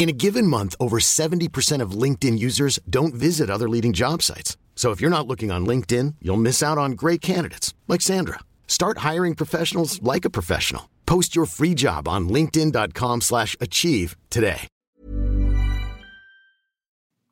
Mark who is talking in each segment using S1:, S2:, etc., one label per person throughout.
S1: In a given month, over 70% of LinkedIn users don't visit other leading job sites. So if you're not looking on LinkedIn, you'll miss out on great candidates like Sandra. Start hiring professionals like a professional. Post your free job on linkedin.com/achieve slash achieve today.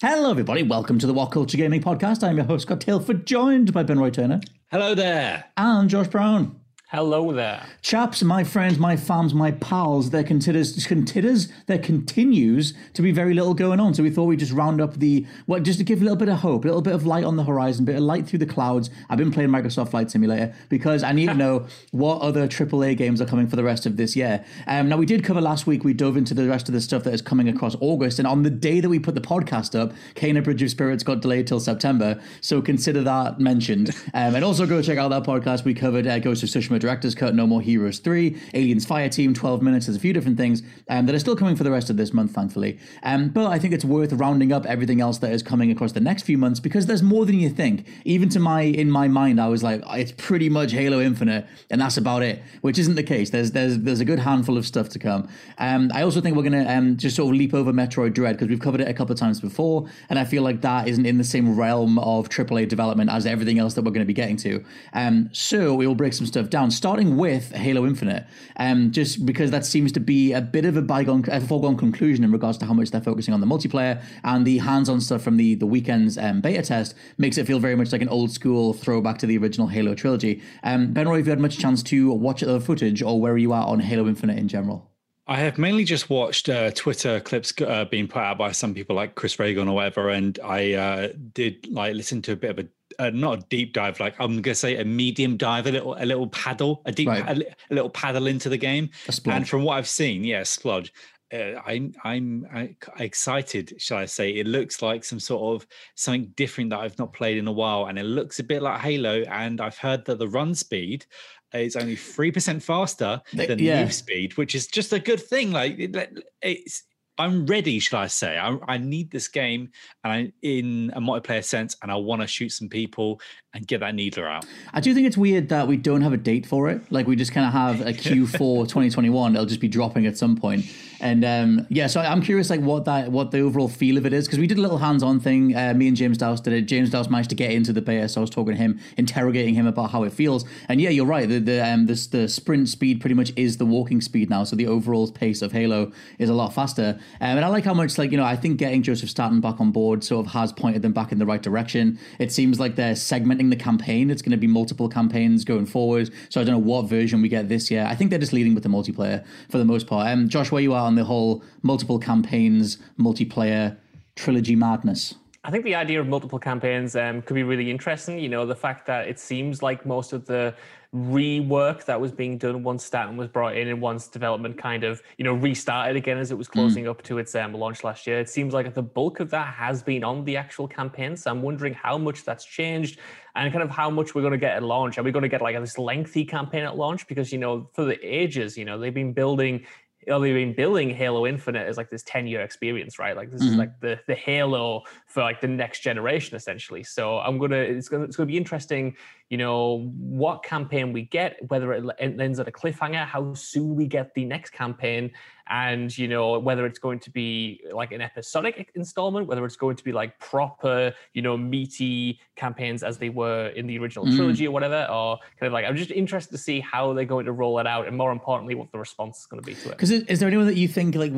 S2: Hello, everybody. Welcome to the What Culture Gaming Podcast. I'm your host, Scott Tilford, joined by Ben Roy Turner
S3: Hello there.
S2: and Josh Brown.
S3: Hello there.
S2: Chaps, my friends, my fams, my pals, there considers, considers, there continues to be very little going on. So we thought we'd just round up the, well, just to give a little bit of hope, a little bit of light on the horizon, a bit of light through the clouds. I've been playing Microsoft Flight Simulator because I need to know what other AAA games are coming for the rest of this year. Um, now, we did cover last week, we dove into the rest of the stuff that is coming across August. And on the day that we put the podcast up, Kena Bridge of Spirits got delayed till September. So consider that mentioned. Um, and also go check out that podcast. We covered uh, Ghost of Tsushima Director's Cut, No More Heroes 3, Aliens Fire Team, 12 Minutes. There's a few different things um, that are still coming for the rest of this month, thankfully. Um, but I think it's worth rounding up everything else that is coming across the next few months because there's more than you think. Even to my in my mind, I was like, it's pretty much Halo Infinite, and that's about it, which isn't the case. There's there's there's a good handful of stuff to come. Um, I also think we're gonna um, just sort of leap over Metroid Dread because we've covered it a couple of times before, and I feel like that isn't in the same realm of AAA development as everything else that we're going to be getting to. Um, so we will break some stuff down, starting with Halo Infinite, um, just because that seems to be a bit of a bygone, a foregone conclusion in regards to how much they're focusing on the multiplayer and the hands-on stuff from the the weekend's um, beta test makes it feel very much like an old school throwback to the original Halo trilogy. Um, ben Roy, have you had much chance to watch the footage, or where are you at on Halo Infinite in general?
S3: I have mainly just watched uh, Twitter clips uh, being put out by some people like Chris Reagan or whatever, and I uh, did like listen to a bit of a uh, not a deep dive, like I'm gonna say a medium dive, a little a little paddle, a deep
S2: Right.
S3: a, a little paddle into the game. And from what I've seen, yeah, splodge. Uh, I'm I'm I, excited, shall I say? It looks like some sort of something different that I've not played in a while, and it looks a bit like Halo. And I've heard that the run speed is only three percent faster than
S2: yeah.
S3: move speed, which is just a good thing. Like it- it's. I'm ready, shall I say? I, I need this game, and I, in a multiplayer sense, and I want to shoot some people and get that needler out.
S2: I do think it's weird that we don't have a date for it. Like we just kind of have a Q4 2021. It'll just be dropping at some point. And um, yeah, so I'm curious, like what that what the overall feel of it is, because we did a little hands-on thing. Uh, me and James Dowse did it. James Dowse managed to get into the beta, so I was talking to him, interrogating him about how it feels. And yeah, you're right. The the um, this the sprint speed pretty much is the walking speed now. So the overall pace of Halo is a lot faster. Um, and I like how much like you know I think getting Joseph Staten back on board sort of has pointed them back in the right direction. It seems like they're segmenting the campaign. It's going to be multiple campaigns going forward. So I don't know what version we get this year. I think they're just leading with the multiplayer for the most part. Um, Josh, where you are on the whole multiple campaigns, multiplayer trilogy madness?
S4: I think the idea of multiple campaigns um, could be really interesting. You know, the fact that it seems like most of the rework that was being done once Staten was brought in and once development kind of, you know, restarted again as it was closing up to its um, launch last year. It seems like the bulk of that has been on the actual campaign. So I'm wondering how much that's changed and kind of how much we're going to get at launch. Are we going to get like this lengthy campaign at launch? Because, you know, for the ages, you know, they've been building they've been building Halo Infinite as like this 10 year experience, right? Like this is mm-hmm. like the the Halo for like the next generation essentially. So I'm gonna it's gonna it's gonna be interesting, you know, what campaign we get, whether it ends at a cliffhanger, how soon we get the next campaign, and you know whether it's going to be like an episodic installment, whether it's going to be like proper, you know, meaty campaigns as they were in the original mm. trilogy or whatever, or kind of like I'm just interested to see how they're going to roll it out, and more importantly, what the response is going to be to it.
S2: Because is, there anyone that you think like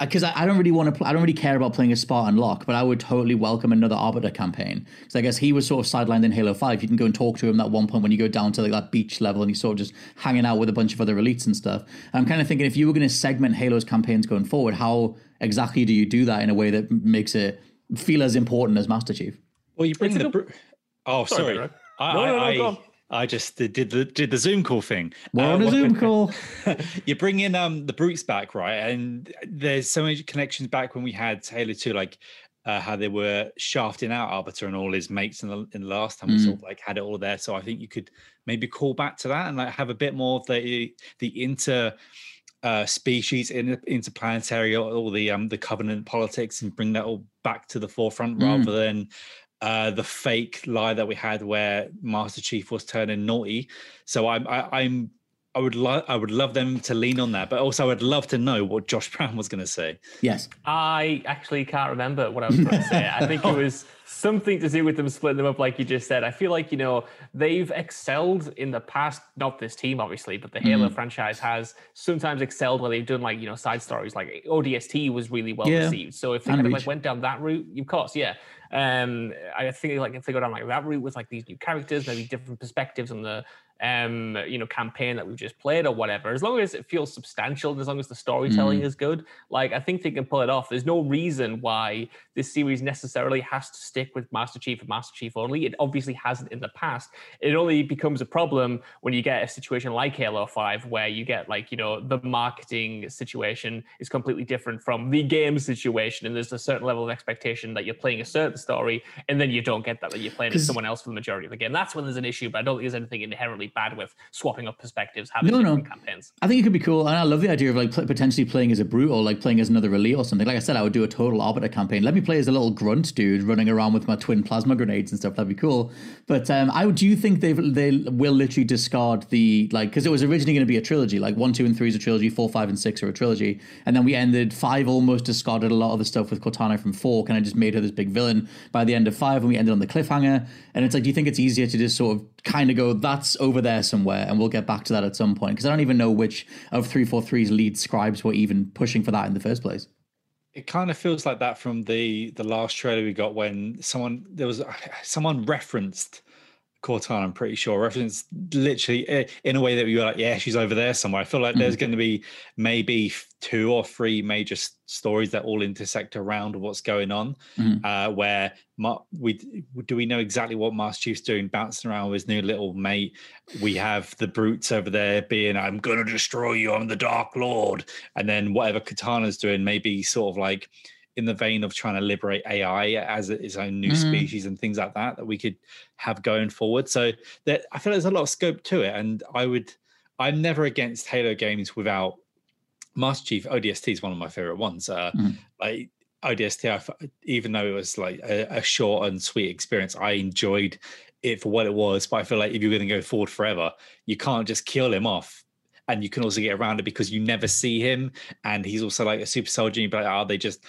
S2: because I, I don't really want to pl- I don't really care about playing a Spartan Locke, but I would totally welcome another Arbiter campaign because I guess he was sort of sidelined in Halo Five. You can go and talk to him at one point when you go down to like that beach level and he's sort of just hanging out with a bunch of other elites and stuff. I'm kind of thinking if you were going to segment Halo's campaigns going forward, how exactly do you do that in a way that makes it feel as important as Master Chief?
S3: Well, you bring
S4: It's
S3: the.
S4: good-
S3: br- Oh,
S4: Sorry,
S3: sorry. I,
S4: No, no, no,
S3: I. I just did the did the Zoom call thing.
S2: We're on a
S3: Uh,
S2: Zoom call.
S3: you bring in um the brutes back, right? And there's so many connections back when we had Halo 2, like uh, how they were shafting out Arbiter and all his mates in the in the last time we
S2: Mm.
S3: sort of like had it all there. So I think you could maybe call back to that and like have a bit more of the the inter uh species in interplanetary or all the um the covenant politics and bring that all back to the forefront
S2: Mm.
S3: rather than uh the fake lie that we had where Master Chief was turning naughty. So I'm I, I'm I would love I would love them to lean on that, but also I would love to know what Josh Brown was going to say.
S2: Yes.
S4: I actually can't remember what I was going to say. I think it was something to do with them splitting them up, like you just said. I feel like, you know, they've excelled in the past, not this team, obviously, but the Halo
S2: Mm.
S4: franchise has sometimes excelled where they've done like, you know, side stories. Like ODST was really well
S2: Yeah.
S4: received. So if they kind of like went down that route, of course, yeah. Um, I think like if they go down like that route with like these new characters, maybe different perspectives on the um you know campaign that we've just played or whatever as long as it feels substantial and as long as the storytelling
S2: Mm.
S4: is good like i think they can pull it off. There's no reason why this series necessarily has to stick with master chief and master chief only. It obviously hasn't in the past. It only becomes a problem when you get a situation like halo 5 where you get like you know the marketing situation is completely different from the game situation and there's a certain level of expectation that you're playing a certain story and then you don't get that that you're playing someone else for the majority of the game. That's when there's an issue but i don't think there's anything inherently bad with swapping up perspectives having
S2: No, no.
S4: campaigns
S2: I think it could be cool, and I love the idea of like pl- potentially playing as a brute or like playing as another elite or something. Like I said, I would do a total arbiter campaign. Let me play as a little grunt dude running around with my twin plasma grenades and stuff. That'd be cool. But um, I do you think they they will literally discard the like because it was originally going to be a trilogy, like one, two, and three is a trilogy, four, five, and six are a trilogy, and then we ended five almost discarded a lot of the stuff with Cortana from four, kind of just made her this big villain by the end of five, and we ended on the cliffhanger. And it's like, do you think it's easier to just sort of kind of go that's over there somewhere, and we'll get back to that at some point? Because I don't even know which of 343's lead scribes were even pushing for that in the first place.
S3: It kind of feels like that from the the last trailer we got when someone there was someone referenced Cortana. I'm pretty sure referenced literally eh, in a way that we were like, yeah, she's over there somewhere. I feel like there's going to be maybe two or three major stories that all intersect around what's going on.
S2: Mhm.
S3: Uh, where we do we know exactly what Master Chief's doing, bouncing around with his new little mate. We have the brutes over there being, "I'm going to destroy you. I'm the Dark Lord," and then whatever Cortana's doing, maybe sort of like in the vein of trying to liberate AI as its own new
S2: Mhm.
S3: species and things like that that we could have going forward. So that I feel there's a lot of scope to it, and I would, I'm never against Halo games without Master Chief. ODST is one of my favorite ones. Uh,
S2: Mhm.
S3: Like ODST, even though it was like a, a short and sweet experience, I enjoyed it for what it was. But I feel like if you're going to go forward forever, you can't just kill him off. And you can also get around it because you never see him, and he's also like a super soldier. And be like, oh, they just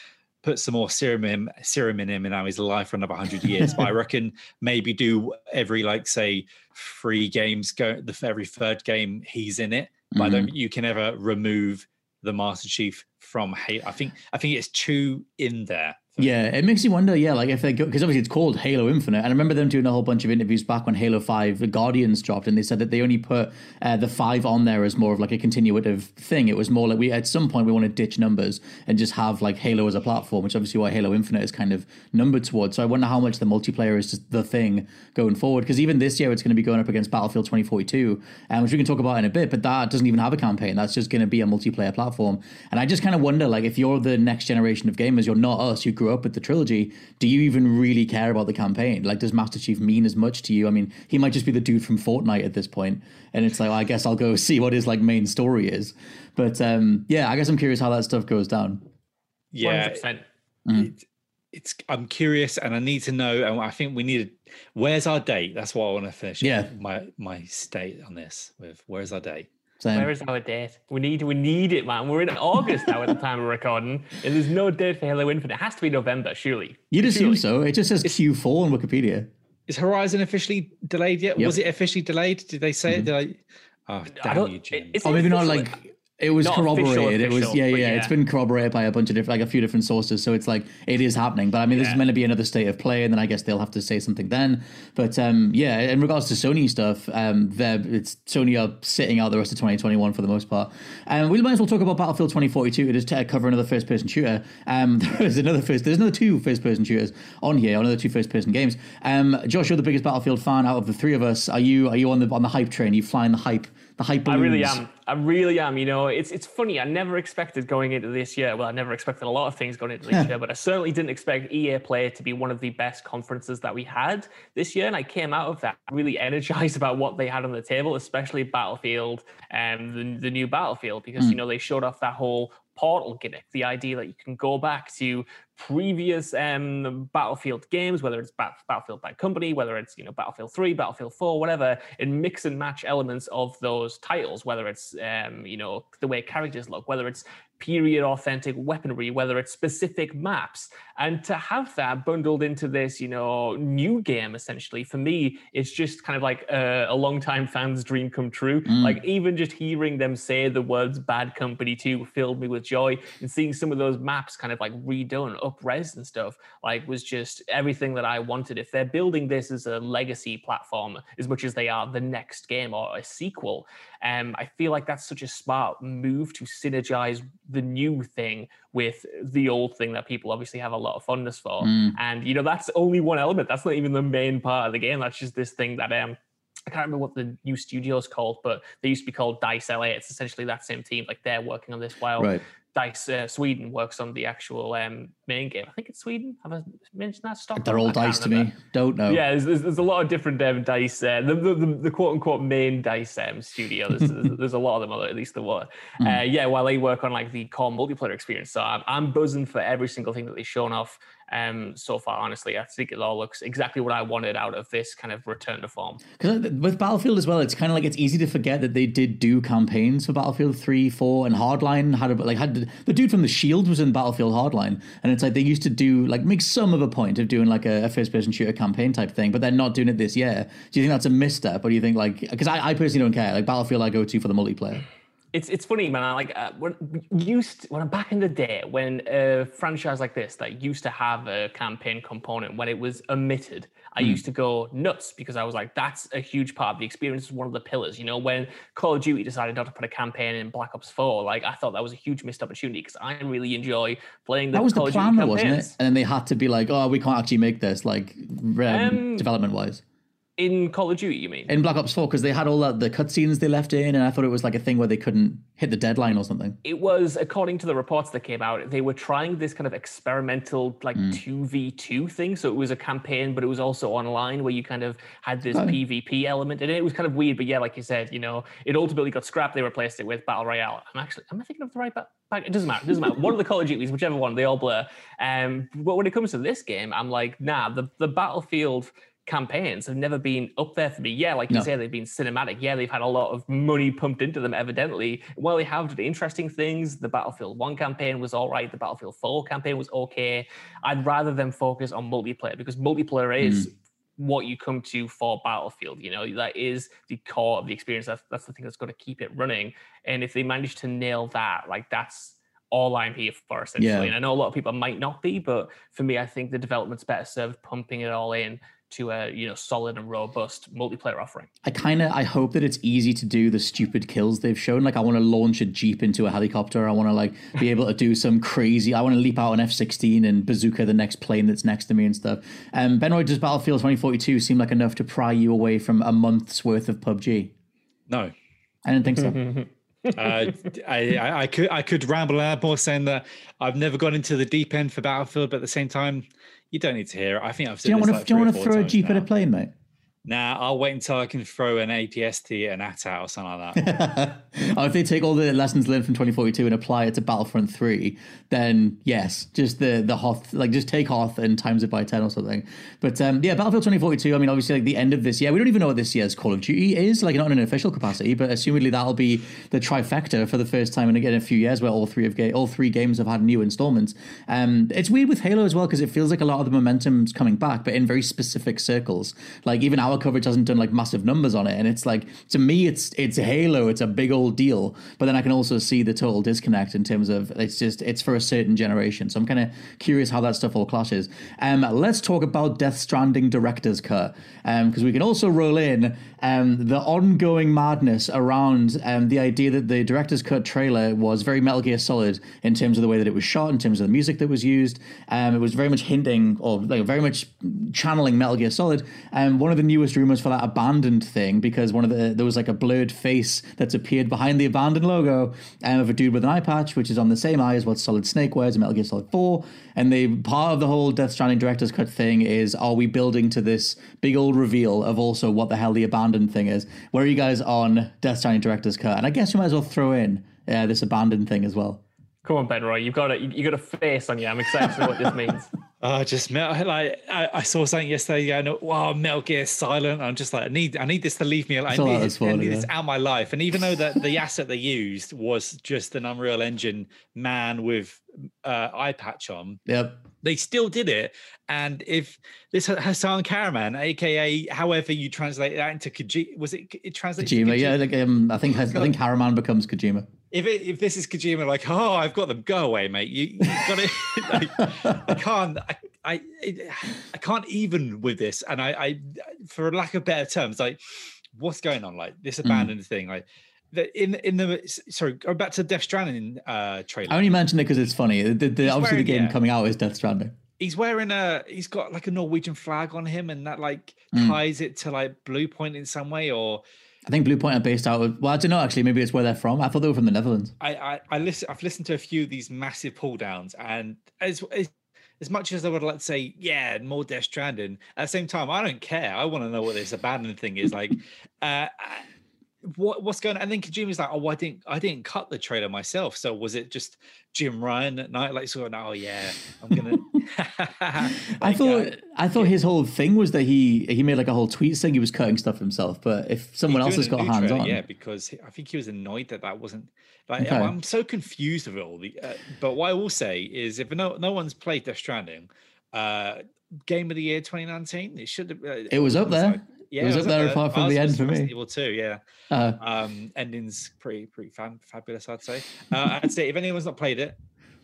S3: put some more serum in, serum in him, and now he's alive for another hundred years. but I reckon maybe do every like say three games go the every third game he's in it. But I
S2: Mm-hmm.
S3: don't you can ever remove the Master Chief from hate I think I think it's two in there. Me.
S2: Yeah, it makes you wonder. Yeah, like if they go because obviously it's called Halo Infinite, and I remember them doing a whole bunch of interviews back when Halo Five the Guardians dropped, and they said that they only put uh, the five on there as more of like a continuative thing. It was more like we at some point we want to ditch numbers and just have like Halo as a platform, which obviously why Halo Infinite is kind of numbered towards. So I wonder how much the multiplayer is just the thing going forward. Because even this year it's going to be going up against Battlefield 2042, um, which we can talk about in a bit. But that doesn't even have a campaign. That's just going to be a multiplayer platform. And I just kind of wonder, like, if you're the next generation of gamers, you're not us. You grew up with the trilogy. Do you even really care about the campaign? Like, does Master Chief mean as much to you? I mean, he might just be the dude from Fortnite at this point, and it's like, well, I guess I'll go see what his like main story is. But um, yeah, I guess I'm curious how that stuff goes down.
S3: yeah.
S4: 100%.
S3: it- it's I'm curious and I need to know and I think we need where's our date? That's what I want to finish
S2: Yeah.
S3: my my state on this with where's our date?
S2: So,
S4: Where is our date? We need we need it, man. We're in August now at the time of recording, and there's no date for Halo Infinite. It has to be November, surely.
S2: You'd assume
S4: Surely.
S2: so. It just says Q4 on Wikipedia.
S3: Is Horizon officially delayed yet?
S2: Yep.
S3: Was it officially delayed? Did they say it? Mm-hmm. Did I oh
S4: I
S3: damn
S4: don't.
S3: you, Jim.
S2: Or maybe not like It was
S4: Not
S2: corroborated.
S4: official,
S2: it was
S4: official,
S2: yeah, yeah, It's been corroborated by a bunch of different, like a few different sources. So it's like it is happening. But I mean, this is
S4: Yeah.
S2: meant to be another state of play, and then I guess they'll have to say something then. But um, yeah, in regards to Sony stuff, um, they're it's Sony are sitting out the rest of 2021 for the most part. And we might as well talk about Battlefield 2042 to just cover another first person shooter. Um, there's another first, there's another two first person shooters on here, another two first person games. Um, Josh, you're the biggest Battlefield fan out of the three of us. Are you are you on the on the hype train? Are you flying the hype? The hype. balloons?
S4: I really am. I really am. You know, it's it's funny. I never expected going into this year. Well, I never expected a lot of things going into this year, but I certainly didn't expect EA Play to be one of the best conferences that we had this year. And I came out of that really energized about what they had on the table, especially Battlefield and the, the new Battlefield, because hmm. you know they showed off that whole portal gimmick, the idea that you can go back to previous um, Battlefield games, whether it's Bat- Battlefield Bad Company, whether it's you know Battlefield 3, Battlefield 4, whatever, and mix and match elements of those titles, whether it's um, you know the way characters look, whether it's period authentic weaponry, whether it's specific maps, and to have that bundled into this you know new game essentially for me, it's just kind of like a, a long time fan's dream come true. Like even just hearing them say the words "Bad Company" 2 filled me with joy, and seeing some of those maps kind of like redone, up res and stuff, like was just everything that I wanted. If they're building this as a legacy platform as much as they are the next game or a sequel, um, I feel like that's such a smart move to synergize the new thing with the old thing that people obviously have a lot of fondness for. And you know, that's only one element. That's not even the main part of the game. That's just this thing that um I can't remember what the new studio is called, but they used to be called Dice LA. It's essentially that same team. Like they're working on this while
S2: Right.
S4: Dice uh, Sweden works on the actual um, main game. I think it's Sweden. Have I mentioned that? Stockholm?
S2: They're all dice to me. Don't know.
S4: Yeah, there's, there's, there's a lot of different um, dice. Uh, the, the, the, the quote unquote main dice um, studio. There's, there's, there's a lot of them, or at least there were. Uh, yeah, while they work on like the core multiplayer experience. So I'm, I'm buzzing for every single thing that they've shown off um, so far. Honestly, I think it all looks exactly what I wanted out of this kind of return to form.
S2: Because with Battlefield as well, it's kind of like it's easy to forget that they did do campaigns for Battlefield Three, Four, and Hardline. Had a, like had the dude from the Shield was in Battlefield Hardline, and it's like they used to do like make some of a point of doing like a, a first-person shooter campaign type thing, but they're not doing it this year. Do you think that's a misstep, or do you think like because I, I personally don't care. Like Battlefield, I go to for the multiplayer.
S4: It's it's funny, man. I like uh, when used when I'm back in the day when a franchise like this that used to have a campaign component when it was omitted, I
S2: Hmm.
S4: used to go nuts because I was like, that's a huge part of the experience. Is one of the pillars. You know, when Call of Duty decided not to put a campaign in Black Ops Four, like I thought that was a huge missed opportunity because I really enjoy playing the
S2: That was
S4: Call
S2: the plan, though, wasn't it? And then they had to be like, oh, we can't actually make this like um,
S4: Um,
S2: development-wise.
S4: In Call of Duty, you mean?
S2: In Black Ops 4, because they had all that the cutscenes they left in, and I thought it was like a thing where they couldn't hit the deadline or something.
S4: it was according to the reports that came out they were trying this kind of experimental like 2v2 thing. So it was a campaign but it was also online where you kind of had this pvp element and it. Was kind of weird but yeah like you said you know it ultimately got scrapped. They replaced it with battle royale. I'm actually am i thinking of the right ba- back it doesn't matter it doesn't matter. One of the call of duties whichever one they all blur. Um but when it comes to this game i'm like nah the, the battlefield campaigns have never been up there for me. Yeah, like you
S2: No.
S4: say, they've been cinematic. Yeah, they've had a lot of money pumped into them, evidently. While they have done interesting things, the Battlefield 1 campaign was all right, the Battlefield 4 campaign was okay. I'd rather them focus on multiplayer because multiplayer is mm. what you come to for Battlefield. You know, that is the core of the experience. That's, that's the thing that's going to keep it running. And if they manage to nail that, like that's all I'm here for essentially.
S2: Yeah.
S4: And I know a lot of people might not be, but for me, I think the development's better served pumping it all in to a you know solid and robust multiplayer offering.
S2: I kind of I hope that it's easy to do the stupid kills they've shown. Like I want to launch a jeep into a helicopter. I want to like be able to do some crazy. I want to leap out an F sixteen and bazooka the next plane that's next to me and stuff. Um, Benoit, does Battlefield twenty forty two seem like enough to pry you away from a month's worth of PUBG?
S3: No.
S2: I didn't think so.
S3: uh, I, I, I could I could ramble on more saying that I've never gone into the deep end for Battlefield, but at the same time, you don't need to hear it. I think I've
S2: do
S3: said
S2: you want to
S3: like
S2: do you want to throw a jeep at a plane, mate?
S3: Nah, I'll wait until I can throw an AT-ST at an AT-AT or something like that.
S2: if they take all the lessons learned from 2042 and apply it to Battlefront 3, then yes, just the the Hoth, like just take Hoth and times it by 10 or something. But um, yeah, Battlefield 2042, I mean, obviously, like the end of this year, we don't even know what this year's Call of Duty is, like not in an official capacity, but assumedly that'll be the trifecta for the first time in again a few years where all three of ga- all three games have had new installments. Um, it's weird with Halo as well because it feels like a lot of the momentum's coming back, but in very specific circles. Like even our trial coverage hasn't done like massive numbers on it, and it's like to me, it's it's Halo, it's a big old deal. But then I can also see the total disconnect in terms of it's just it's for a certain generation. So I'm kind of curious how that stuff all clashes. Um, let's talk about Death Stranding director's cut because um, we can also roll in um, the ongoing madness around um, the idea that the director's cut trailer was very Metal Gear Solid in terms of the way that it was shot, in terms of the music that was used. Um, it was very much hinting or like very much channeling Metal Gear Solid. And um, one of the newest rumors for that abandoned thing, because one of the there was like a blurred face that's appeared behind the abandoned logo um, of a dude with an eye patch, which is on the same eye as what Solid Snake wears in Metal Gear Solid 4. And the part of the whole Death Stranding director's cut thing is are we building to this big old reveal of also what the hell the abandoned thing is? Where are you guys on Death Stranding director's cut? And I guess you might as well throw in uh, this abandoned thing as well.
S4: Come on, Ben Roy, you've got a you got a face on you. I'm excited for what this means.
S3: Oh, just Metal. Like I, I, saw something yesterday. Going, wow, Metal Gear Silent. I'm just like, I need, I need this to leave me. I, I need, this, I need this out of my life. And even though that the asset they used was just an Unreal Engine man with uh, eye patch on,
S2: yep,
S3: they still did it. And if this Hasan Kahraman, aka however you translate that into Kojima, was it, it translates
S2: Kojima? Kojima? Yeah, like, um, I think I think Kahraman becomes Kojima
S3: if it, if this is Kojima, like, oh, I've got them, go away, mate. You, got it. like, I can't, I, I, I can't even with this. And I, I, for lack of better terms, like, what's going on? Like this mm. abandoned mm. thing, like. The, in in the sorry, go back to Death Stranding uh, trailer.
S2: I only mentioned it because it's funny. The, the, obviously, wearing, the game yeah. coming out is Death Stranding.
S3: He's wearing a. He's got like a Norwegian flag on him, and that like mm. ties it to like Bluepoint in some way, or
S2: I think Bluepoint are based out of. Well, I don't know. Actually, maybe it's where they're from. I thought they were from the Netherlands.
S3: I I, I listen. I've listened to a few of these massive pull downs, and as, as as much as I would like to say, yeah, more Death Stranding. At the same time, I don't care. I want to know what this abandoned thing is like. Uh, what what's going on? And then Kojima's like, oh, I didn't I didn't cut the trailer myself. So was it just Jim Ryan at night, like sort of, oh yeah, I'm gonna.
S2: I thought uh, I thought yeah. his whole thing was that he he made like a whole tweet saying he was cutting stuff himself. But if someone else has got hands trailer, on,
S3: yeah, because I think he was annoyed that that wasn't. Like okay. I'm so confused with it all. The, uh, but what I will say is, if no no one's played Death Stranding, uh, game of the year 2019, it should have. Uh,
S2: it was up there. Like, yeah, it was, up there apart from the end for me.
S3: Evil too, yeah. Uh, um, ending's pretty pretty fan, fabulous, I'd say. Uh, I'd say if anyone's not played it,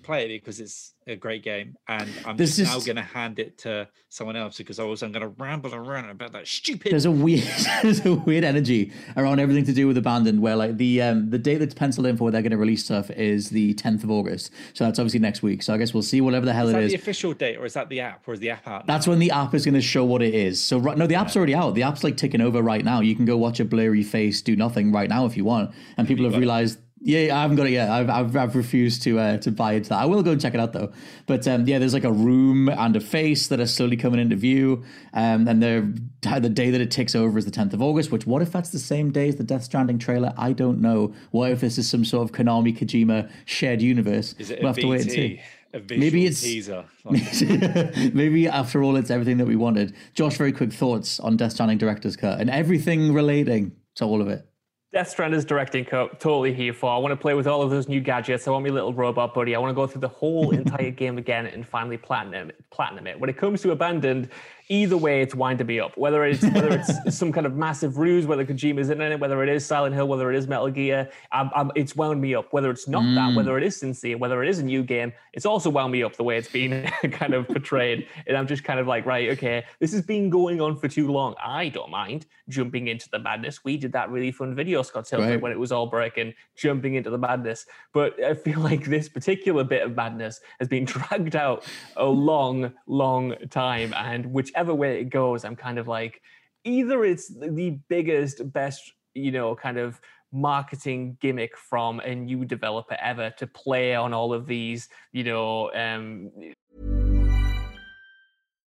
S3: play it because it's a great game, and I'm this just now going to hand it to someone else because I was I'm going to ramble around about that stupid.
S2: There's a weird there's a weird energy around everything to do with Abandoned, where like the um the date that's penciled in for where they're going to release stuff is the 10th of August, so that's obviously next week. So I guess we'll see whatever the hell
S3: is
S2: it is.
S3: The official date, or is that the app, or is the app out?
S2: Now? That's when the app is going to show what it is. So right, no, the app's yeah. already out. The app's like ticking over right now. You can go watch a blurry face do nothing right now if you want, and people have realized. Yeah, I haven't got it yet. I've, I've, I've refused to uh, to buy into that. I will go and check it out though. But um, yeah, there's like a room and a face that are slowly coming into view. Um, and they're, the day that it ticks over is the 10th of August. Which what if that's the same day as the Death Stranding trailer? I don't know. What if this is some sort of Konami Kojima shared universe?
S3: Is it we'll have to wait and see.
S2: maybe it's
S3: teaser.
S2: maybe after all, it's everything that we wanted. Josh, very quick thoughts on Death Stranding director's cut and everything relating to all of it.
S4: Death Stranding's directing cut, totally here for. I want to play with all of those new gadgets. I want my little robot buddy. I want to go through the whole entire game again and finally platinum, platinum it. When it comes to Abandoned, either way, it's winding me up. Whether it's whether it's some kind of massive ruse, whether Kojima's in it, whether it is Silent Hill, whether it is Metal Gear, I'm, I'm, it's wound me up. Whether it's not mm. that, whether it is sincere, whether it is a new game, it's also wound me up the way it's been kind of portrayed. And I'm just kind of like, right, okay, this has been going on for too long. I don't mind jumping into the madness. We did that really fun video, Scott Tilford, right. when it was all breaking, jumping into the madness. But I feel like this particular bit of madness has been dragged out a long, long time. And whichever whichever way it goes, I'm kind of like, either it's the biggest, best, you know, kind of marketing gimmick from a new developer ever to play on all of these, you know, um,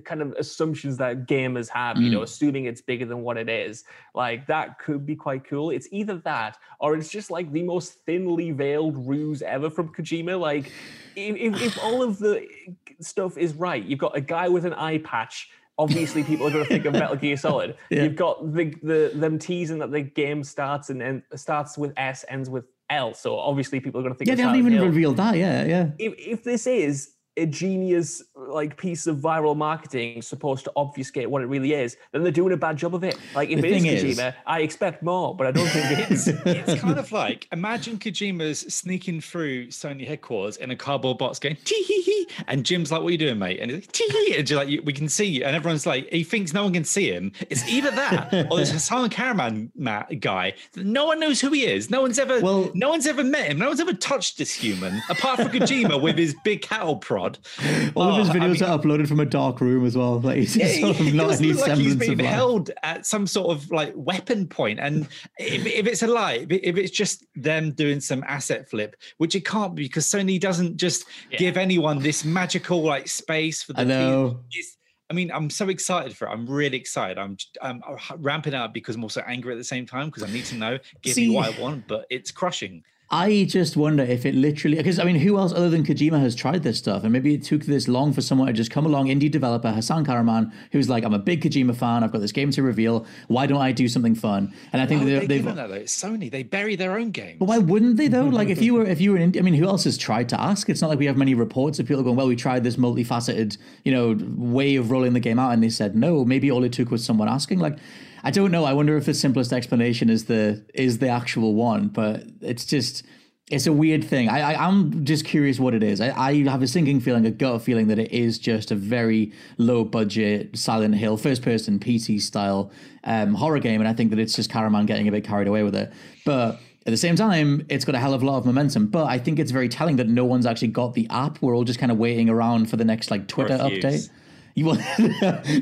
S4: Kind of assumptions that gamers have, you know, mm. assuming it's bigger than what it is. Like that could be quite cool. It's either that or it's just like the most thinly veiled ruse ever from Kojima. Like if, if, if all of the eh, stuff is right, you've got a guy with an eye patch. Obviously, people are going to think of Metal Gear Solid.
S2: Yeah.
S4: You've got the, the them teasing that the game starts and, and starts with S, ends with L. So obviously, people are going to think.
S2: Yeah, they haven't even
S4: Hill
S2: revealed that. Yeah, yeah.
S4: if, if this is a genius like piece of viral marketing supposed to obfuscate what it really is, then they're doing a bad job of it. Like if
S2: The
S4: it is
S2: thing is-
S4: Kojima, I expect more, but I don't think it is.
S3: it's kind of like imagine Kojima's sneaking through Sony headquarters in a cardboard box going tee hee hee, and Jim's like, "What are you doing, mate?" And he's like, tee hee, and you're like, "We can see you," and everyone's like, he thinks no one can see him. It's either that or this Hasan Kahraman ma- guy. No one knows who he is. No one's ever,
S2: Well-
S3: no one's ever met him. No one's ever touched this human apart from Kojima with his big cattle prod.
S2: All of his
S3: Oh, I
S2: videos
S3: mean-
S2: are uploaded from a dark room as well. Like he's
S3: Yeah,
S2: sort of
S3: he
S2: not
S3: does
S2: any
S3: look like he's being
S2: of
S3: held at some sort of like weapon point. And if, if it's a lie, if, if it's just them doing some asset flip, which it can't be because Sony doesn't just give anyone this magical like space for the
S2: I know.
S3: I mean, I'm so excited for it. I'm really excited. I'm, I'm ramping up because I'm also angry at the same time because I need to know, give
S2: See-
S3: me what I want, but it's crushing.
S2: I just wonder if it literally because I mean, who else other than Kojima has tried this stuff? And maybe it took this long for someone to just come along, indie developer Hasan Kahraman, who's like, I'm a big Kojima fan. I've got this game to reveal. Why don't I do something fun? And I think
S3: they
S2: they've.
S3: that though? It's Sony. They bury their own games.
S2: But why wouldn't they though? Like if you were if you were in, I mean, who else has tried to ask? It's not like we have many reports of people going, well, we tried this multifaceted, you know, way of rolling the game out, and they said no. Maybe all it took was someone asking. Like, I don't know. I wonder if the simplest explanation is the is the actual one, but it's just. It's a weird thing. I, I I'm just curious what it is. I, I have a sinking feeling, a gut feeling that it is just a very low budget Silent Hill first person PC style um, horror game, and I think that it's just Kahraman getting a bit carried away with it. But at the same time, it's got a hell of a lot of momentum. But I think it's very telling that no one's actually got the app. We're all just kind of waiting around for the next like Twitter update. You,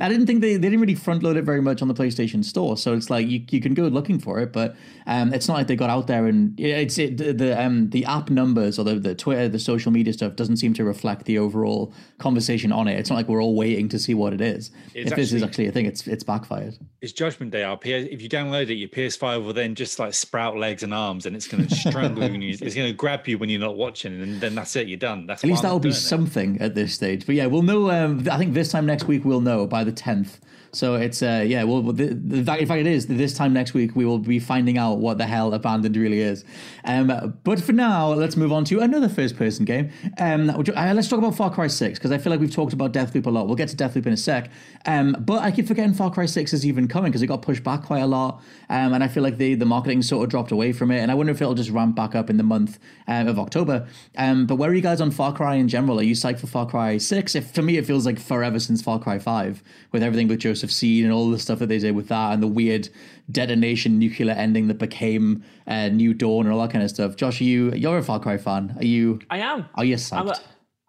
S2: I didn't think they, they didn't really front load it very much on the PlayStation Store, so it's like you, you can go looking for it, but um, it's not like they got out there and it's it, the the, um, the app numbers or the, the Twitter the social media stuff doesn't seem to reflect the overall conversation on it. It's not like we're all waiting to see what it is.
S3: It's
S2: if this is
S3: actually-
S2: actually a thing, it's it's backfired.
S3: It's Judgment Day. Our PS, if you download it, your PS5 will then just like sprout legs and arms, and it's going to strangle you. and It's going to grab you when you're not watching, and then that's it. You're done. That's
S2: At least that will be
S3: it.
S2: something at this stage. But yeah, we'll know. Um, I think this time next week we'll know by the tenth So it's uh yeah, well the, the in fact it is this time next week we will be finding out what the hell Abandoned really is. Um, but for now, let's move on to another first person game. Um, which, uh, let's talk about Far Cry Six because I feel like we've talked about Deathloop a lot. We'll get to Deathloop in a sec. Um, but I keep forgetting Far Cry Six is even coming because it got pushed back quite a lot. Um, and I feel like the the marketing sort of dropped away from it. And I wonder if it'll just ramp back up in the month um, of October. Um, but where are you guys on Far Cry in general? Are you psyched for Far Cry Six? If for me it feels like forever since Far Cry Five, with everything but Joseph Seed and all the stuff that they did with that and the weird detonation nuclear ending that became uh, New Dawn and all that kind of stuff. Josh, are you you're a Far Cry fan? Are you?
S4: I am.
S2: Are you psyched?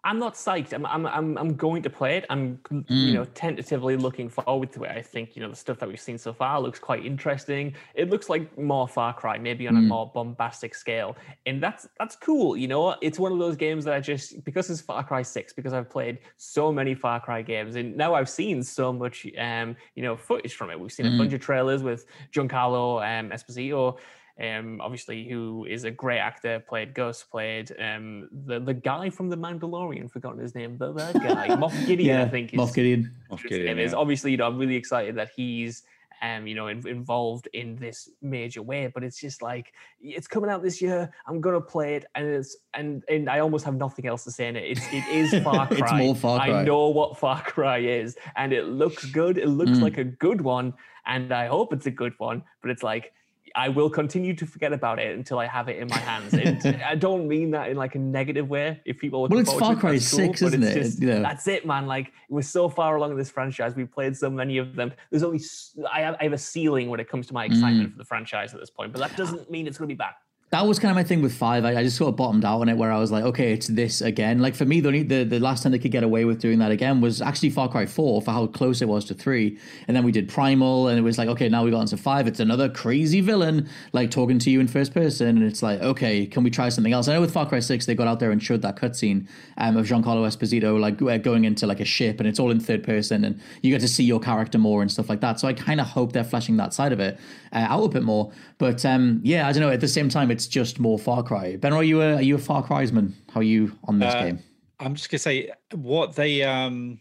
S4: I'm, not psyched. I'm, I'm I'm I'm going to play it. I'm
S2: Mm.
S4: you know tentatively looking forward to it. I think you know the stuff that we've seen so far looks quite interesting. It looks like more Far Cry, maybe on a
S2: Mm.
S4: more bombastic scale, and that's that's cool. You know, it's one of those games that I just because it's Far Cry Six, because I've played so many Far Cry games, and now I've seen so much um you know footage from it. We've seen a
S2: Mm.
S4: bunch of trailers with Giancarlo um, Esposito um, obviously who is a great actor, played Gus, played um, the the guy from The Mandalorian, forgotten his name, the, the guy, Moff Gideon,
S2: yeah,
S4: I think.
S2: Moff Gideon.
S3: Moff Gideon,
S4: name is.
S3: yeah.
S4: Obviously, you know, I'm really excited that he's um, you know, in, involved in this major way. But it's just like it's coming out this year. I'm gonna play it, and it's and and I almost have nothing else to say in it. It's it is Far Cry.
S2: It's more Far Cry.
S4: I know what Far Cry is, and it looks good. It looks
S2: Mm.
S4: like a good one, and I hope it's a good one. But it's like. I will continue to forget about it until I have it in my hands. And I don't mean that in like a negative way. If people
S2: Well, it's Far Cry
S4: that's
S2: 6,
S4: but
S2: isn't it?
S4: just-. That's it, man. Like we're so far along in this franchise. We've played so many of them. There's only I have, I have a ceiling when it comes to my excitement
S2: Mm.
S4: for the franchise at this point, but that doesn't mean it's going to be bad.
S2: That was kind of my thing with five. I, I just sort of bottomed out on it where I was like, okay, it's this again. Like for me, the, only, the the last time they could get away with doing that again was actually Far Cry Four for how close it was to three, and then we did Primal, and it was like, okay, now we got into five. It's another crazy villain like talking to you in first person, and it's like, okay, can we try something else? I know with Far Cry Six, they got out there and showed that cutscene um, of Giancarlo Esposito like uh, going into like a ship, and it's all in third person, and you get to see your character more and stuff like that. So I kind of hope they're fleshing that side of it uh, out a bit more. But um, yeah, I don't know. At the same time, it's just more Far Cry. Ben, are you a are you a Far Crysman? How are you on this
S3: Uh,
S2: game?
S3: I'm just gonna say what they um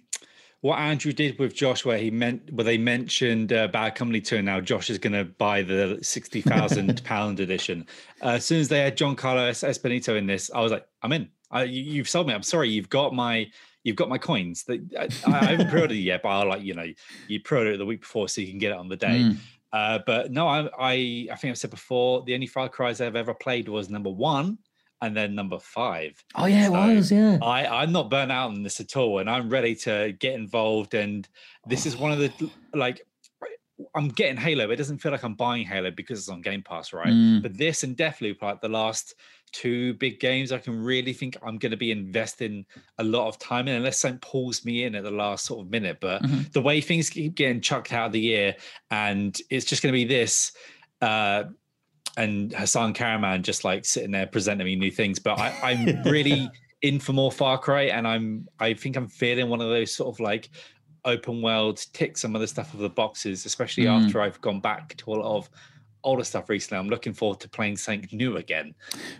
S3: what Andrew did with Josh, where he meant where they mentioned uh, Bad Company Two. Now Josh is gonna buy the sixty thousand pound edition. Uh, as soon as they had John Carlos Espinito in this, I was like, I'm in. I, you, you've sold me. I'm sorry. You've got my you've got my coins. That I, I haven't pre-ordered it yet, but I'll like you know you pre-ordered it the week before so you can get it on the day.
S2: Mm.
S3: Uh, but no, I, I I think I've said before the only Far Cry's I've ever played was number one and then number five.
S2: Oh yeah, it was. Yeah.
S3: I, I'm not burnt out on this at all, and I'm ready to get involved. And this is one of the like I'm getting Halo. It doesn't feel like I'm buying Halo because it's on Game Pass, right?
S2: Mm.
S3: But this and Deathloop, like the last two big games, I can really think I'm going to be investing a lot of time in, unless something pulls me in at the last sort of minute. But
S2: Mhm.
S3: the way things keep getting chucked out of the year, and it's just going to be this. Uh, and Hasan Kahraman just like sitting there presenting me new things. But I, I'm really in for more Far Cry, and I'm I think I'm feeling one of those sort of like open world tick some of the stuff of the boxes, especially
S2: Mm.
S3: after I've gone back to a lot of older stuff recently. I'm looking forward to playing something new again.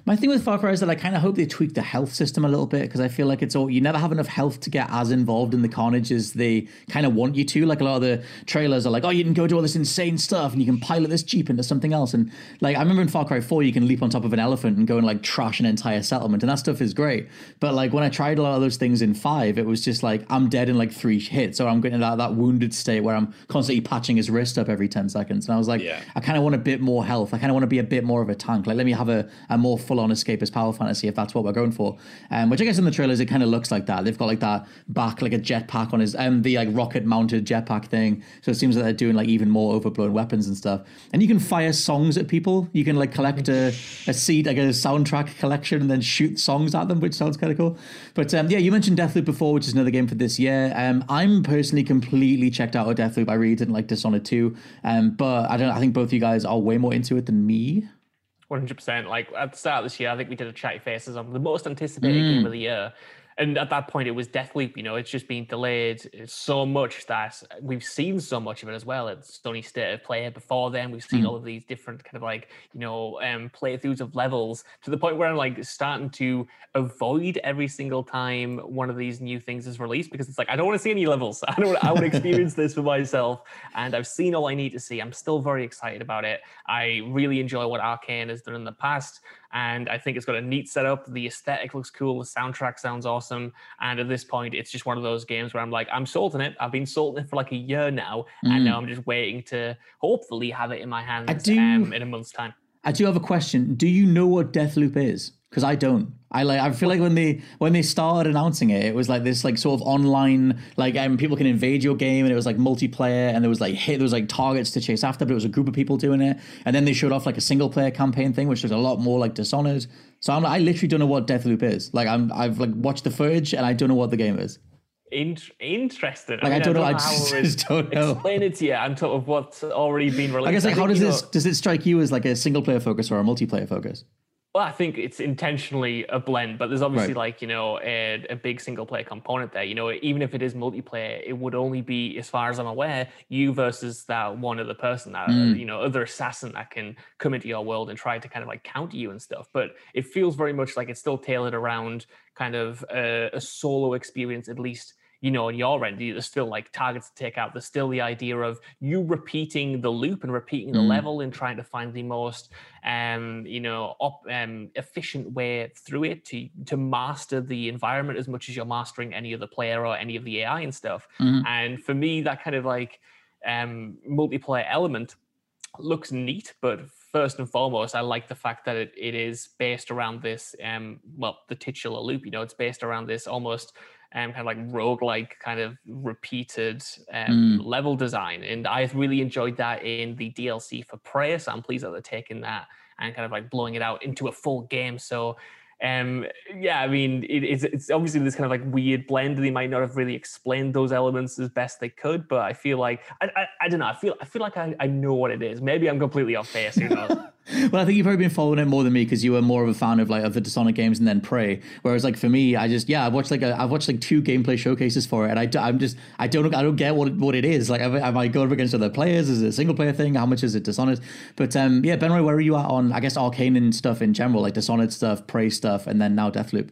S2: My thing with Far Cry is that I kind of hope they tweak the health system a little bit because I feel like it's all you never have enough health to get as involved in the carnage as they kind of want you to. Like a lot of the trailers are like, oh, you can go do all this insane stuff and you can pilot this jeep into something else. And like I remember in Far Cry Four, you can leap on top of an elephant and go and like trash an entire settlement, and that stuff is great. But like when I tried a lot of those things in Five, it was just like I'm dead in like three hits, or I'm getting that that wounded state where I'm constantly patching his wrist up every ten seconds, and I was like,
S3: Yeah.
S2: I kind of want a bit more health. I kind of want to be a bit more of a tank. Like, let me have a, a more full on escapist power fantasy if that's what we're going for. Um, which I guess in the trailers it kind of looks like that. They've got like that back, like a jetpack on his, um, the like rocket mounted jetpack thing. So it seems like they're doing like even more overblown weapons and stuff. And you can fire songs at people. You can like collect a, a seed, like a soundtrack collection, and then shoot songs at them, which sounds kind of cool. But um, yeah, you mentioned Deathloop before, which is another game for this year. Um, I'm personally completely checked out of Deathloop. I really didn't like Dishonored 2. Um, but I don't. I think both you guys are way more into it than me.
S4: One hundred percent. Like at the start of this year, I think we did a chatty faces on the most anticipated
S2: Mm.
S4: game of the year, and at that point it was Deathloop. You know, it's just been delayed so much that we've seen so much of it as well. It's Sony State of Play before then. We've seen mm. all of these different kind of like you know um, playthroughs of levels to the point where I'm like starting to avoid every single time one of these new things is released because it's like I don't want to see any levels. I don't. I want to experience this for myself, and I've seen all I need to see. I'm still very excited about it. I really enjoy what Arkane has done in the past and I think it's got a neat setup. The aesthetic looks cool. The soundtrack sounds awesome. And at this point, it's just one of those games where I'm like, I'm sold on it. I've been sold on it for like a year now, mm. and now I'm just waiting to hopefully have it in my hands do, um, in a month's time.
S2: I do have a question. Do you know what Deathloop is? Because I don't. I like. I feel like when they when they started announcing it, it was like this like sort of online like um, people can invade your game, and it was like multiplayer, and there was like hit there was like targets to chase after, but it was a group of people doing it, and then they showed off like a single player campaign thing, which was a lot more like Dishonored. So I'm I literally don't know what Deathloop is. Like I'm I've like watched the footage, and I don't know what the game is.
S4: In- interesting.
S2: Like I, mean, I don't, know. I just, just don't know.
S4: Explain it to you on top of what's already been released.
S2: I guess like I how does this know, does it strike you as like a single player focus or a multiplayer focus?
S4: Well, I think it's intentionally a blend, but there's obviously right. like you know a, a, big single player component there. You know, even if it is multiplayer, it would only be, as far as I'm aware, you versus that one other person, that mm. you know other assassin that can come into your world and try to kind of like counter you and stuff. But it feels very much like it's still tailored around kind of a, a solo experience, at least you know, on your end, there's still like targets to take out. There's still the idea of you repeating the loop and repeating the mm. level and trying to find the most, um, you know, op, um, efficient way through it to to master the environment as much as you're mastering any of the player or any of the AI and stuff. Mm. And for me, that kind of like um, multiplayer element looks neat, but first and foremost, I like the fact that it, it is based around this, um, well, the titular loop. You know, it's based around this almost um, kind of like rogue-like kind of repeated um, mm. level design. And I really enjoyed that in the DLC for Prey. So I'm pleased that they're taking that and kind of like blowing it out into a full game. So um, yeah, I mean, it, it's, it's obviously this kind of like weird blend. They might not have really explained those elements as best they could, but I feel like I, I, I don't know. I feel I feel like I, I know what it is. Maybe I'm completely off base. Who knows?
S2: well, I think you've probably been following it more than me because you were more of a fan of like of the Dishonored games and then Prey. Whereas like for me, I just yeah, I've watched like I've watched like two gameplay showcases for it, and I I'm just I don't I don't get what it, what it is. Like, am I going up against other players? Is it a single player thing? How much is it Dishonored? But um, yeah, Benroy, where are you at on I guess Arkane and stuff in general, like Dishonored stuff, Prey stuff, and then now Deathloop?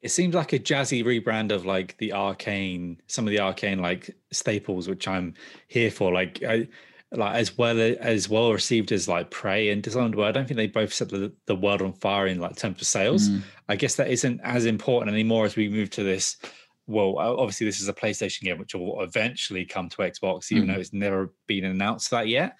S3: It seems like a jazzy rebrand of like the Arkane, some of the Arkane like staples, which I'm here for. Like I like as well as well received as like Prey and Dishonored World. I don't think they both set the, the world on fire in like terms of sales. Mm. I guess that isn't as important anymore as we move to this. Well, obviously this is a PlayStation game, which will eventually come to Xbox, even mm. though it's never been announced that yet.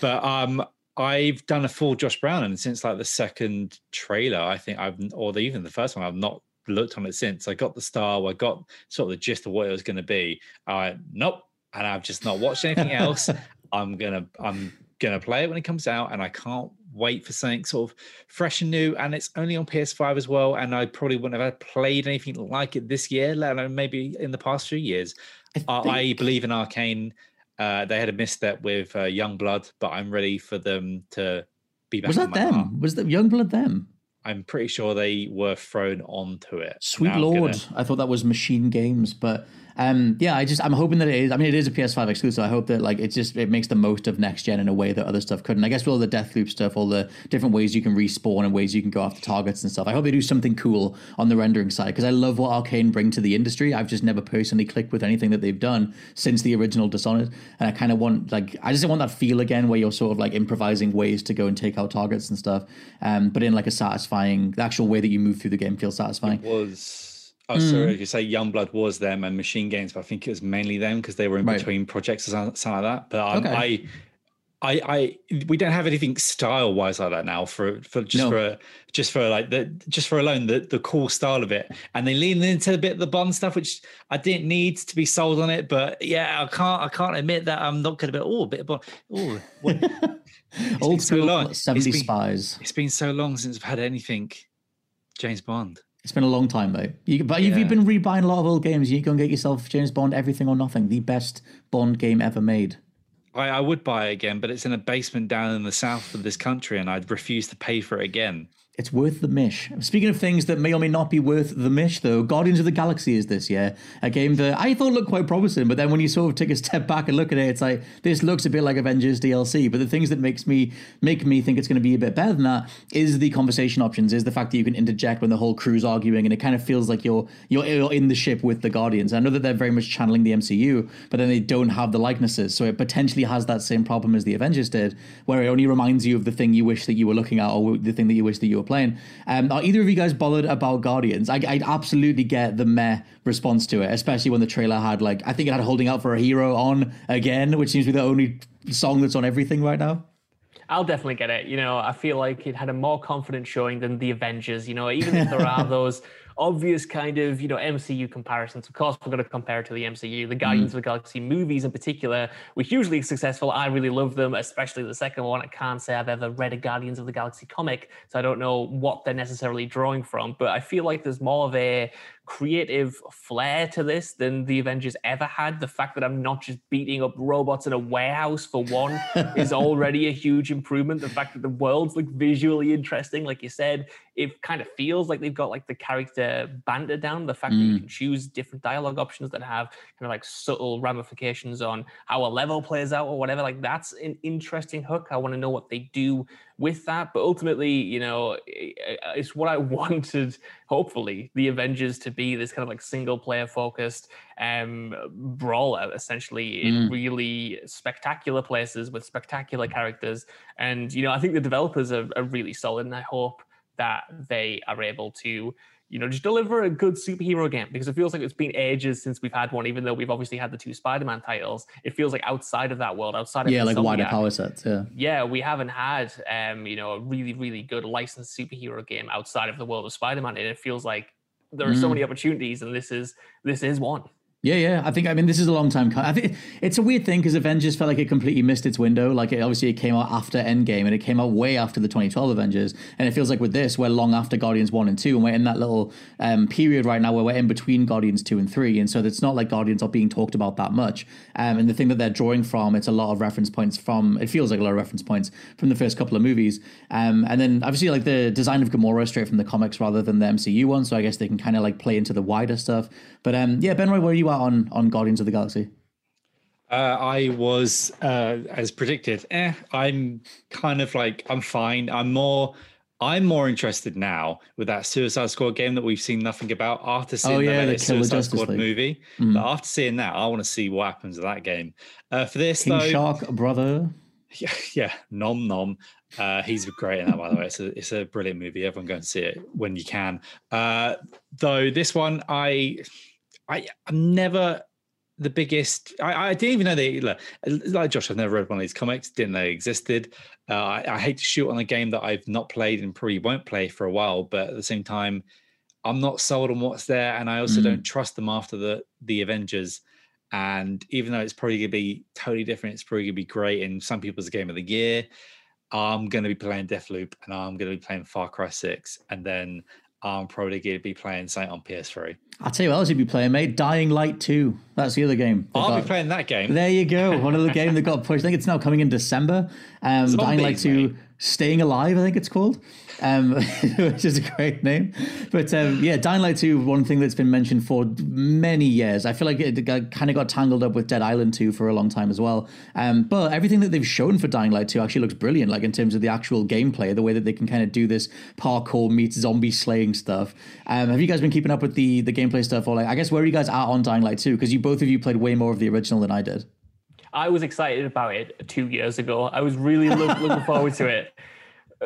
S3: But um, I've done a full Josh Brown, and since like the second trailer, I think I've or even the first one, I've not looked on it since. I got the style, I got sort of the gist of what it was going to be. I nope, and I've just not watched anything else. I'm gonna I'm gonna play it when it comes out, and I can't wait for something sort of fresh and new. And it's only on PS5 as well, and I probably wouldn't have played anything like it this year, let alone maybe in the past few years. I, think... I believe in Arkane. Uh, they had a misstep with uh, Youngblood, but I'm ready for them to be back.
S2: Was that them? Heart. Was that Youngblood them?
S3: I'm pretty sure they were thrown onto it.
S2: Sweet now Lord, gonna... I thought that was MachineGames, but um, yeah, I just I'm hoping that it is. I mean, it is a PS5 exclusive. I hope that like it just it makes the most of next gen in a way that other stuff couldn't. I guess with all the Deathloop stuff, all the different ways you can respawn and ways you can go after targets and stuff. I hope they do something cool on the rendering side because I love what Arkane bring to the industry. I've just never personally clicked with anything that they've done since the original Dishonored, and I kind of want like I just want that feel again where you're sort of like improvising ways to go and take out targets and stuff, um, but in like a satisfying, the actual way that you move through the game feels satisfying.
S3: It was Oh, mm. sorry, If you say Youngblood was them and MachineGames, but I think it was mainly them because they were in right. between projects or something like that. But um, okay. I, I, I, we don't have anything style wise like that now for for just no. for just for like the just for alone the the cool style of it. And they lean into a bit of the Bond stuff, which I didn't need to be sold on it. But yeah, I can't I can't admit that I'm not going to be oh a bit of Bond. Oh,
S2: old school so long. 70 it's been, spies.
S3: It's been so long since I've had anything James Bond.
S2: It's been a long time though. You, but yeah. if you've been rebuying a lot of old games, you can get yourself James Bond Everything or Nothing, the best Bond game ever made.
S3: I, I would buy it again, but it's in a basement down in the south of this country, and I'd refuse to pay for it again.
S2: It's worth the mish. Speaking of things that may or may not be worth the mish, though, Guardians of the Galaxy is this year. A game that I thought looked quite promising, but then when you sort of take a step back and look at it, it's like this looks a bit like Avengers DLC. But the things that makes me make me think it's going to be a bit better than that is the conversation options, is the fact that you can interject when the whole crew's arguing, and it kind of feels like you're you're, you're in the ship with the Guardians. I know that they're very much channeling the MCU, but then they don't have the likenesses, so it potentially has that same problem as the Avengers did, where it only reminds you of the thing you wish that you were looking at or the thing that you wish that you were playing. Um, are either of you guys bothered about Guardians? I, I absolutely get the meh response to it, especially when the trailer had like I think it had "Holding Out for a Hero" on again, which seems to be the only song that's on everything right now.
S4: I'll definitely get it. You know, I feel like it had a more confident showing than the Avengers. You know, even if there are those obvious kind of you know MCU comparisons. Of course, we're going to compare it to the MCU. The Guardians mm. of the Galaxy movies, in particular, were hugely successful. I really love them, especially the second one. I can't say I've ever read a Guardians of the Galaxy comic, so I don't know what they're necessarily drawing from. But I feel like there's more of a creative flair to this than the Avengers ever had. The fact that I'm not just beating up robots in a warehouse for one is already a huge improvement. The fact that the worlds look visually interesting, like you said, it kind of feels like they've got like the character banter down. The fact mm. that you mm. can choose different dialogue options that have kind of like subtle ramifications on how a level plays out or whatever. Like that's an interesting hook. I want to know what they do with that. But ultimately, you know, it's what I wanted, hopefully, the Avengers to be this kind of like single player focused um, brawler, essentially, in mm. really spectacular places with spectacular characters. And, you know, I think the developers are, are really solid. And I hope that they are able to you know, just deliver a good superhero game because it feels like it's been ages since we've had one, even though we've obviously had the two Spider-Man titles. It feels like outside of that world, outside of
S2: yeah, like wider power sets, yeah,
S4: yeah, we haven't had um, you know, a really, really good licensed superhero game outside of the world of Spider-Man, and it feels like there are mm. so many opportunities, and this is this is one.
S2: Yeah, yeah. I think I mean this is a long time. I think it's a weird thing because Avengers felt like it completely missed its window. Like it, obviously it came out after Endgame and it came out way after the 2012 Avengers. And it feels like with this we're long after Guardians one and two, and we're in that little um, period right now where we're in between Guardians two and three. And so it's not like Guardians are being talked about that much. Um, and the thing that they're drawing from, it's a lot of reference points from. It feels like a lot of reference points from the first couple of movies. Um, and then obviously like the design of Gamora straight from the comics rather than the MCU one. So I guess they can kind of like play into the wider stuff. But um, yeah, Ben, where are you on on Guardians of the Galaxy?
S3: Uh, I was uh, as predicted. Eh, I'm kind of like I'm fine. I'm more. I'm more interested now with that Suicide Squad game that we've seen nothing about after seeing oh, yeah, the, Suicide Squad League. movie. Mm. But after seeing that, I want to see what happens with that game. Uh, for this,
S2: King
S3: though,
S2: Shark brother.
S3: Yeah, yeah, nom nom. Uh, he's great in that, by the way. It's a it's a brilliant movie. Everyone go and see it when you can. Uh, though this one, I I I'm never the biggest. I, I, didn't even know they like Josh. I've never read one of these comics. Didn't know they existed. Uh, I, I, hate to shoot on a game that I've not played and probably won't play for a while. But at the same time, I'm not sold on what's there, and I also mm. don't trust them after the the Avengers. And even though it's probably going to be totally different, it's probably going to be great in some people's game of the year. I'm going to be playing Deathloop, and I'm going to be playing Far Cry Six, and then I'm probably going to be playing something on PS3.
S2: I'll tell you what else you'd be playing, mate. Dying Light 2. That's the other game.
S3: I'll got, be playing that game.
S2: There you go. One of the games that got pushed. I think it's now coming in December. Um, Dying Light 2, mate. Staying Alive, I think it's called um, which is a great name. But um, yeah, Dying Light 2, one thing that's been mentioned for many years. I feel like it kind of got tangled up with Dead Island 2 for a long time as well. Um, but everything that they've shown for Dying Light 2 actually looks brilliant, like in terms of the actual gameplay, the way that they can kind of do this parkour meets zombie slaying stuff. Um, have you guys been keeping up with the the gameplay stuff? Or like, I guess where are you guys at on Dying Light 2? Because you both of you played way more of the original than I did.
S4: I was excited about it two years ago. I was really look, looking forward to it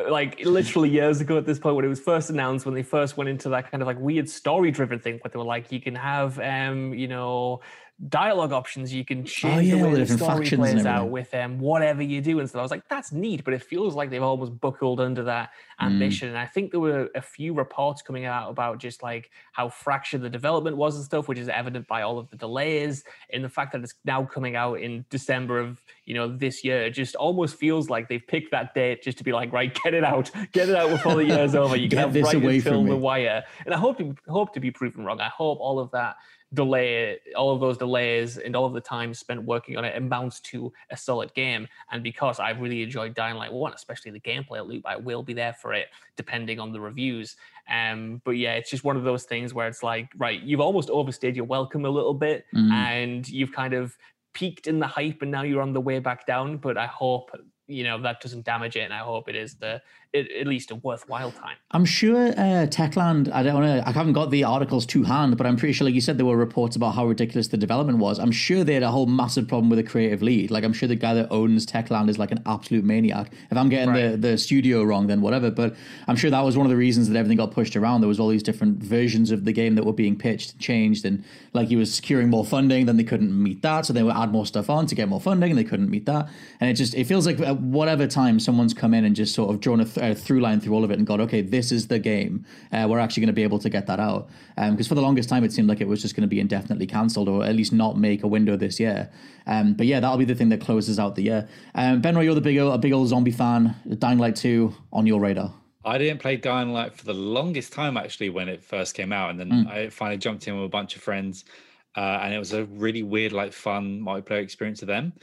S4: like literally years ago at this point when it was first announced when they first went into that kind of like weird story driven thing where they were like you can have um you know dialogue options you can change oh, yeah, the way the, story plays out with um, whatever you do and so I was like that's neat but it feels like they've almost buckled under that mm. ambition mm. and I think there were a few reports coming out about just like how fractured the development was and stuff which is evident by all of the delays and the fact that it's now coming out in December of you know, this year. It just almost feels like they've picked that date just to be like, right, get it out, get it out before the year's over. You can have right until the wire. And I hope to hope to be proven wrong. I hope all of that delay, all of those delays and all of the time spent working on it amounts to a solid game. And because I've really enjoyed Dying Light 1, especially the gameplay loop, I will be there for it depending on the reviews. Um, but yeah, it's just one of those things where it's like, right, you've almost overstayed your welcome a little bit mm. and you've kind of peaked in the hype and now you're on the way back down. But I hope you know that doesn't damage it and i hope it is the it, at least a worthwhile time.
S2: I'm sure uh, techland i don't know i haven't got the articles to hand but i'm pretty sure like you said there were reports about how ridiculous the development was. I'm sure they had a whole massive problem with the creative lead. Like i'm sure the guy that owns techland is like an absolute maniac. If i'm getting right. the, the studio wrong then whatever but i'm sure that was one of the reasons that everything got pushed around. There was all these different versions of the game that were being pitched and changed and like he was securing more funding then they couldn't meet that so they would add more stuff on to get more funding and they couldn't meet that. And it just it feels like uh, whatever time someone's come in and just sort of drawn a, th- a through line through all of it and gone, okay, this is the game. Uh, we're actually going to be able to get that out. Because um, for the longest time, it seemed like it was just going to be indefinitely cancelled or at least not make a window this year. Um, but yeah, that'll be the thing that closes out the year. Um, Benroy, you're the big, a big old zombie fan. Dying Light 2 on your radar.
S3: I didn't play Dying Light for the longest time actually when it first came out, and then mm. I finally jumped in with a bunch of friends, uh, and it was a really weird, like, fun multiplayer experience for them.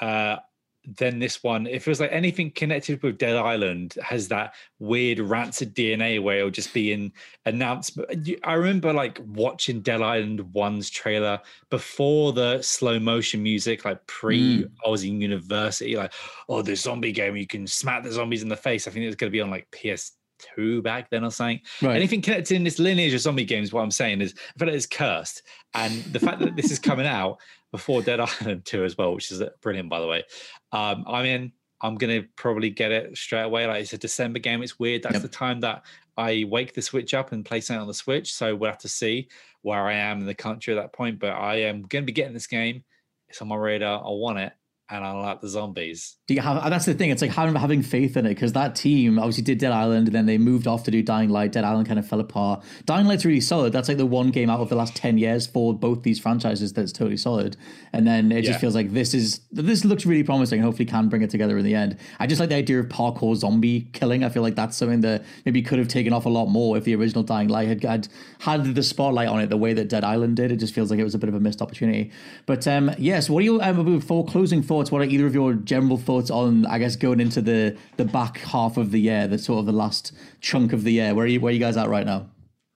S3: Uh, then this one, if it feels like anything connected with Dead Island has that weird rancid DNA where it'll just be in announcement. I remember like watching Dead Island One's trailer before the slow motion music, like pre mm. I was in university, like, oh, the zombie game, you can smack the zombies in the face. I think it was going to be on like PS two back then or something. Right. Anything connected in this lineage of zombie games, what I'm saying is I feel like it's cursed. And the fact that this is coming out before Dead Island 2 as well, which is brilliant, by the way. Um, I'm in. I'm gonna probably get it straight away. Like it's a December game. It's weird. That's yep. the time that I wake the Switch up and play something on the Switch. So we'll have to see where I am in the country at that point. But I am gonna be getting this game. It's on my radar. I want it and I like the zombies.
S2: Do you have? That's the thing. It's like having having faith in it because that team obviously did Dead Island, and then they moved off to do Dying Light. Dead Island kind of fell apart. Dying Light's really solid. That's like the one game out of the last ten years for both these franchises that's totally solid. And then it just feels like this is this looks really promising. and Hopefully, can bring it together in the end. I just like the idea of parkour zombie killing. I feel like that's something that maybe could have taken off a lot more if the original Dying Light had had, had the spotlight on it the way that Dead Island did. It just feels like it was a bit of a missed opportunity. But um, yes, yeah, so what are you um, before closing thoughts? What are either of your general thoughts on, I guess, going into the the back half of the year, the sort of the last chunk of the year? Where are you where are you guys at right now?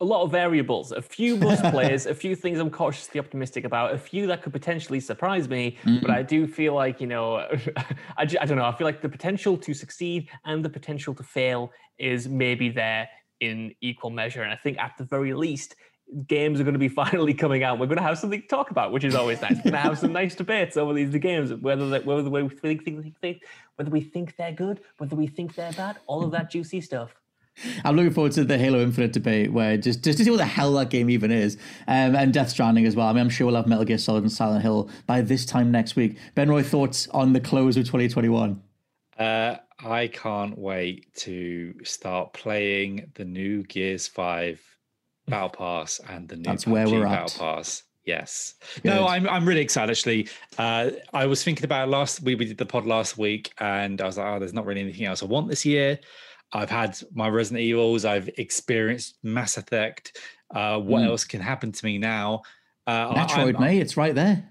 S4: A lot of variables, a few must plays, a few things I'm cautiously optimistic about, a few that could potentially surprise me. Mm-hmm. But I do feel like, you know, I, I don't know, I feel like the potential to succeed and the potential to fail is maybe there in equal measure. And I think at the very least, games are going to be finally coming out. We're going to have something to talk about, which is always nice. We're going to have some nice debates over these games, whether they, whether we think, think, think, whether we think they're good, whether we think they're bad, all of that juicy stuff.
S2: I'm looking forward to the Halo Infinite debate, where just just to see what the hell that game even is, um, and Death Stranding as well. I mean, I'm sure we'll have Metal Gear Solid and Silent Hill by this time next week. Ben Roy, thoughts on the close of 2021?
S3: Uh, I can't wait to start playing the new Gears Five Battle Pass and the new That's PUBG where we're Battle at. Pass. Yes. Good. No, I'm I'm really excited actually. Uh, I was thinking about last we we did the pod last week and I was like, oh, there's not really anything else I want this year. I've had my Resident Evils, I've experienced Mass Effect. Uh, what mm. else can happen to me now?
S2: Uh, Metroid, mate, it's right there.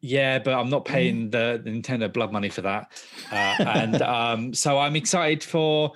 S3: Yeah, but I'm not paying the, the Nintendo blood money for that. Uh, and um, so I'm excited for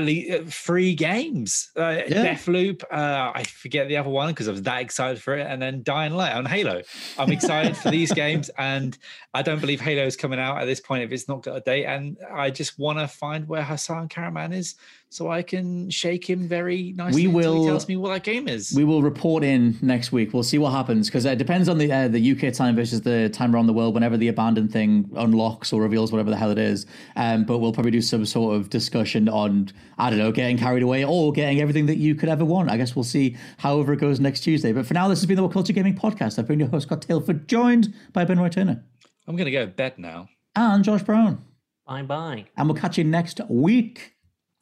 S3: least uh, three games. Uh, yeah. Deathloop, uh, I forget the other one because I was that excited for it, and then Dying Light on Halo. I'm excited for these games, and I don't believe Halo is coming out at this point if it's not got a date. And I just want to find where Hasan Kahraman is so I can shake him very nicely. We will. He tells me what that game is.
S2: We will report in next week. We'll see what happens because it depends on the uh, the UK time versus the time around the world. Whenever the abandoned thing unlocks or reveals whatever the hell it is, um, but we'll probably do some sort of discussion on I don't know getting carried away or getting everything that you could ever want. I guess we'll see however it goes next Tuesday. But for now, this has been the WhatCulture Gaming Podcast. I've been your host Scott Tailford, joined by Ben Roy Turner.
S3: I'm going to go to bed now.
S2: And Josh Brown.
S4: Bye bye.
S2: And we'll catch you next week.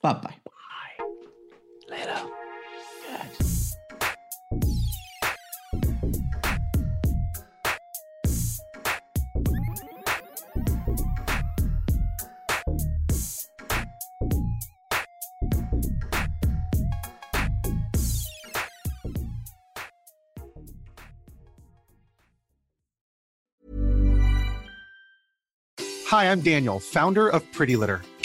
S2: Bye-bye. Bye.
S4: Later. Good.
S5: Hi, I'm Daniel, founder of PrettyLitter.